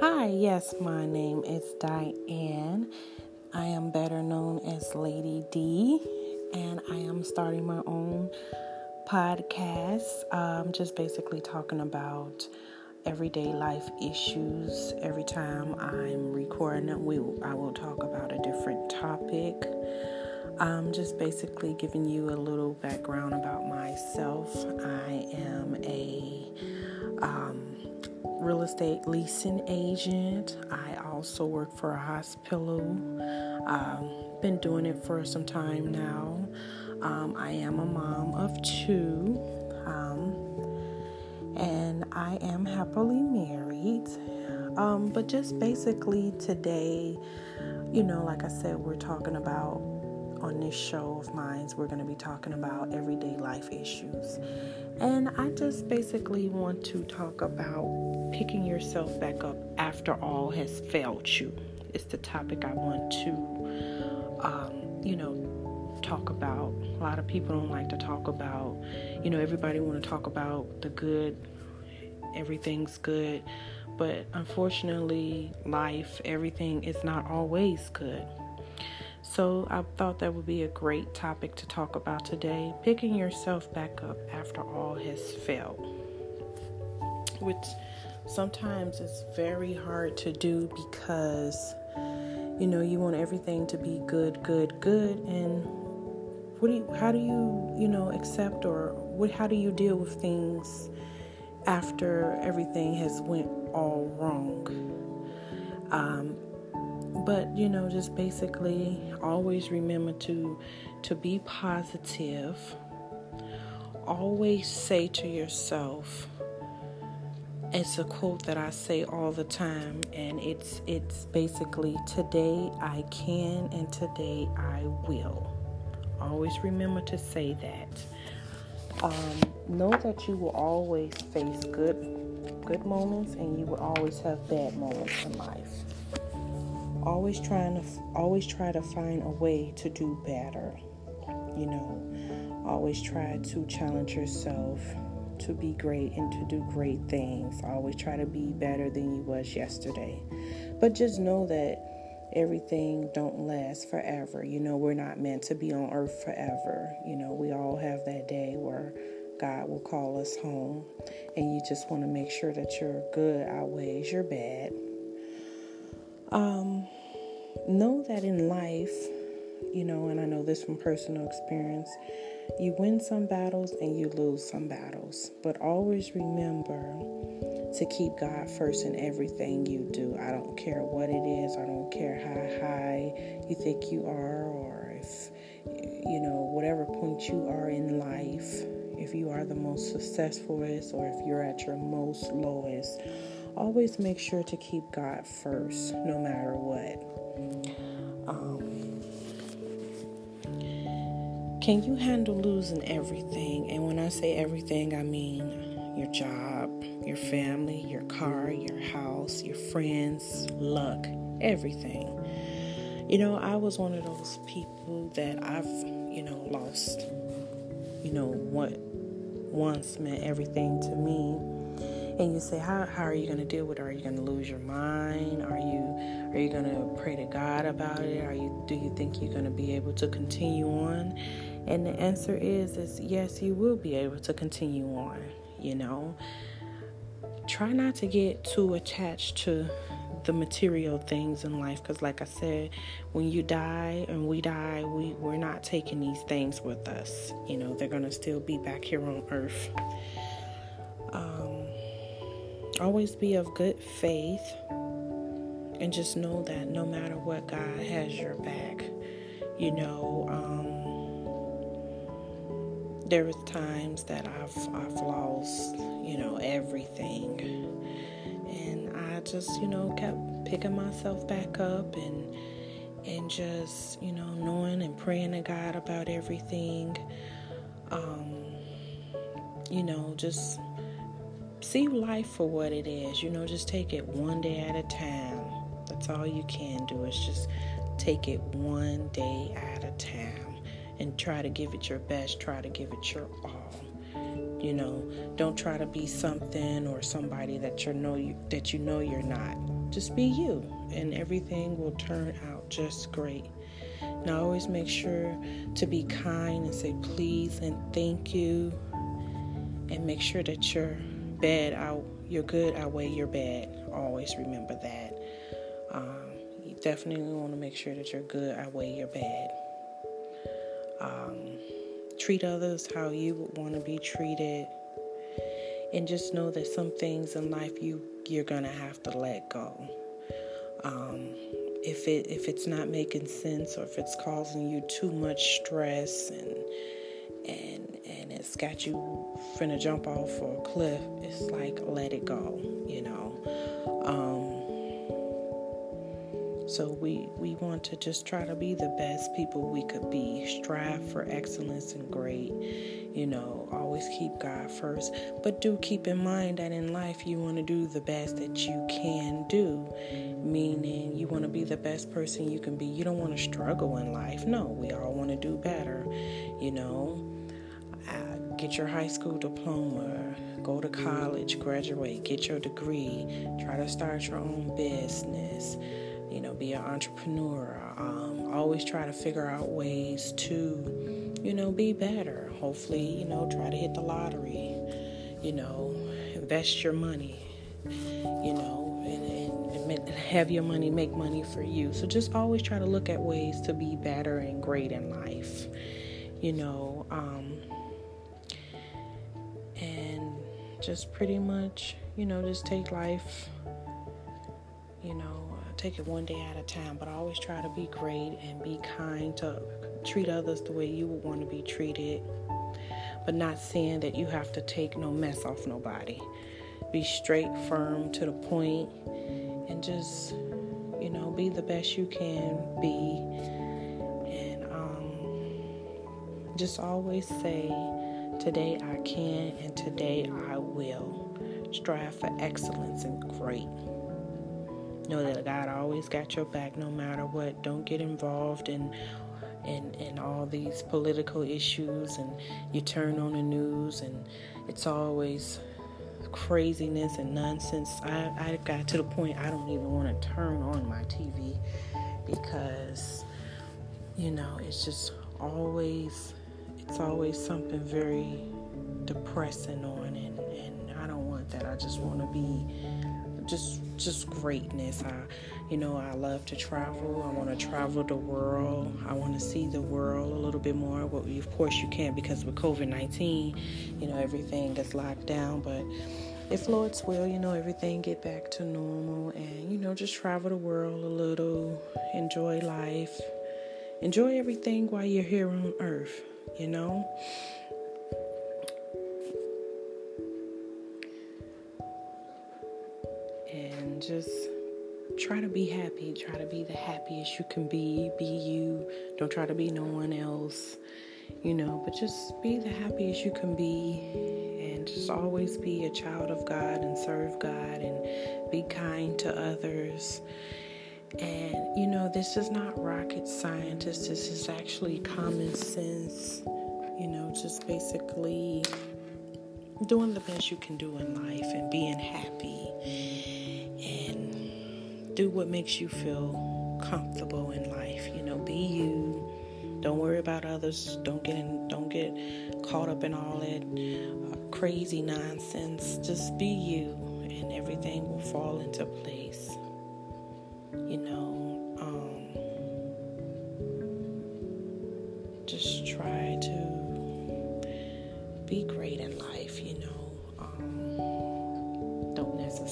Hi, yes, my name is Diane. I am better known as Lady D, and I am starting my own podcast. Um, just basically talking about everyday life issues. Every time I'm recording it, we I will talk about a different topic. I'm just basically giving you a little background about myself. I am a um, real estate leasing agent. I also work for a hospital. Um, been doing it for some time now. Um, I am a mom of two, um, and I am happily married. Um, but just basically today, you know, like I said, we're talking about on this show of mine, we're going to be talking about everyday life issues. And I just basically want to talk about picking yourself back up after all has failed you. It's the topic I want to, um, you know, talk about. A lot of people don't like to talk about, you know, everybody want to talk about the good, everything's good. But unfortunately, life, everything is not always good. So I thought that would be a great topic to talk about today picking yourself back up after all has failed. Which sometimes is very hard to do because you know you want everything to be good, good, good and what do you how do you, you know, accept or what how do you deal with things after everything has went all wrong? Um, but you know just basically always remember to to be positive. Always say to yourself it's a quote that I say all the time and it's it's basically today I can and today I will. Always remember to say that. Um, know that you will always face good good moments and you will always have bad moments in life always trying to always try to find a way to do better you know? Always try to challenge yourself to be great and to do great things. Always try to be better than you was yesterday. But just know that everything don't last forever. You know we're not meant to be on earth forever. You know we all have that day where God will call us home. And you just want to make sure that your good outweighs your bad um, know that in life, you know, and I know this from personal experience, you win some battles and you lose some battles. But always remember to keep God first in everything you do. I don't care what it is, I don't care how high you think you are, or if, you know, whatever point you are in life, if you are the most successful, or if you're at your most lowest always make sure to keep God first, no matter what. Um, can you handle losing everything? And when I say everything, I mean your job, your family, your car, your house, your friends, luck, everything. You know, I was one of those people that I've, you know, lost, you know, what once meant everything to me and you say how, how are you going to deal with it? Are you going to lose your mind? Are you are you going to pray to god about it? Are you do you think you're going to be able to continue on? And the answer is is yes you will be able to continue on you know? Try not to get too attached to the material things in life because like i said when you die and we die we we're not taking these things with us you know? They're going to still be back here on earth always be of good faith and just know that no matter what, God has your back. You know, um, there was times that I've I've lost, you know, everything, and I just, you know, kept picking myself back up and and just, you know, knowing and praying to God about everything. Um, you know, just see life for what it is. You know, just take it one day at a time. That's all you can do is just take it one day at a time and try to give it your best, try to give it your all. You know, don't try to be something or somebody that you know you, that you know you're not. just be you, and everything will turn out just great. Now, always make sure to be kind and say please and thank you, and make sure that your bad out, your good outweigh your bad. Always remember that. Um, you definitely want to make sure that your good outweigh your bad. Um, treat others how you would want to be treated, and just know that some things in life you you're gonna have to let go. Um, if it if it's not making sense or if it's causing you too much stress and and and it's got you finna jump off a cliff, it's like let it go, you know. Um, so we we want to just try to be the best people we could be. Strive for excellence and great. You know, always keep God first, but do keep in mind that in life you want to do the best that you can do. Meaning, you want to be the best person you can be. You don't want to struggle in life. No, we all want to do better. You know, get your high school diploma, go to college, graduate, get your degree, try to start your own business you know, be an entrepreneur. Um, always try to figure out ways to, you know, be better. Hopefully, you know, try to hit the lottery. You know, invest your money. You know, and, and have your money make money for you. So just always try to look at ways to be better and great in life. You know, um, just pretty much, you know, just take life, you know, take it one day at a time, but always try to be great and be kind to treat others the way you would want to be treated, but not saying that you have to take no mess off nobody. Be straight, firm, to the point, and just, you know, be the best you can be. And um, just always say, Today I can and today I will. Strive for excellence and great. Know that God always got your back no matter what. Don't get involved in in, in all these political issues and you turn on the news and it's always craziness and nonsense. I, I got to the point I don't even want to turn on my TV because you know it's just always it's always something very depressing on and, and I don't want that. I just want to be just just greatness. I, you know, I love to travel. I want to travel the world. I want to see the world a little bit more. Well, of course, you can't because with COVID nineteen, you know, everything is locked down. But if Lord's will, you know, everything get back to normal, and you know, just travel the world a little, enjoy life, enjoy everything while you're here on Earth. You know. And just try to be happy. Try to be the happiest you can be. Be you. Don't try to be no one else, you know, but just be the happiest you can be and just always be a child of God and serve God and be kind to others. And, you know, this is not rocket science, this is actually common sense, you know, just basically doing the best you can do in life and being happy and do what makes you feel comfortable in life. You know, be you. Don't worry about others. Don't get in, don't get caught up in all that uh, crazy nonsense. Just be you, and everything will fall into place.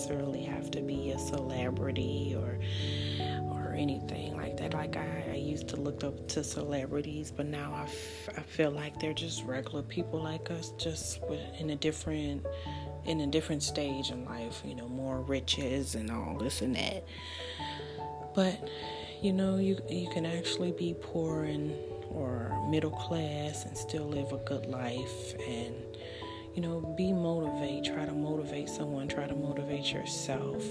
Necessarily have to be a celebrity or or anything like that. Like I, I used to look up to celebrities, but now I, f- I feel like they're just regular people like us, just in a different in a different stage in life. You know, more riches and all this and that. But you know, you you can actually be poor and or middle class and still live a good life and you know, be motivate. Try to motivate someone. Try to motivate yourself.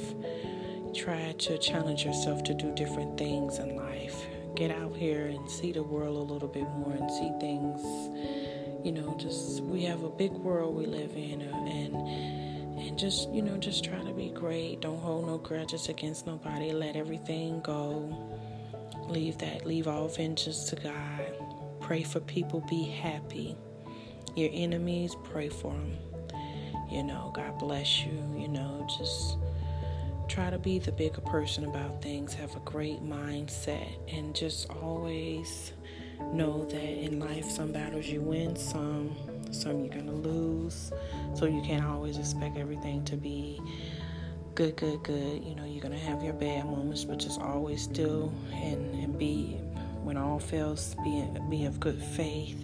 Try to challenge yourself to do different things in life. Get out here and see the world a little bit more and see things. You know, just we have a big world we live in, uh, and and just, you know, just try to be great. Don't hold no grudges against nobody. Let everything go. Leave that, leave all vengeance to God. Pray for people, be happy. Your enemies, pray for them. You know, God bless you. You know, just try to be the bigger person about things. Have a great mindset and just always know that in life, some battles you win, some some you're gonna lose. So you can't always expect everything to be good, good, good. You know, you're gonna have your bad moments, but just always still and, and be when all fails, be be of good faith.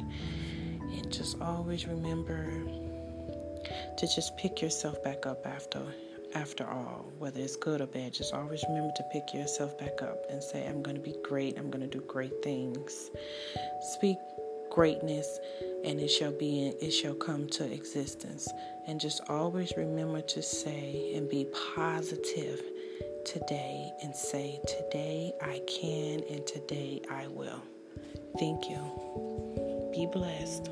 And just always remember to just pick yourself back up after after all, whether it's good or bad, just always remember to pick yourself back up and say, I'm going to be great. I'm going to do great things. Speak greatness and it shall be it shall come to existence and just always remember to say and be positive today and say today I can and today I will thank you be blessed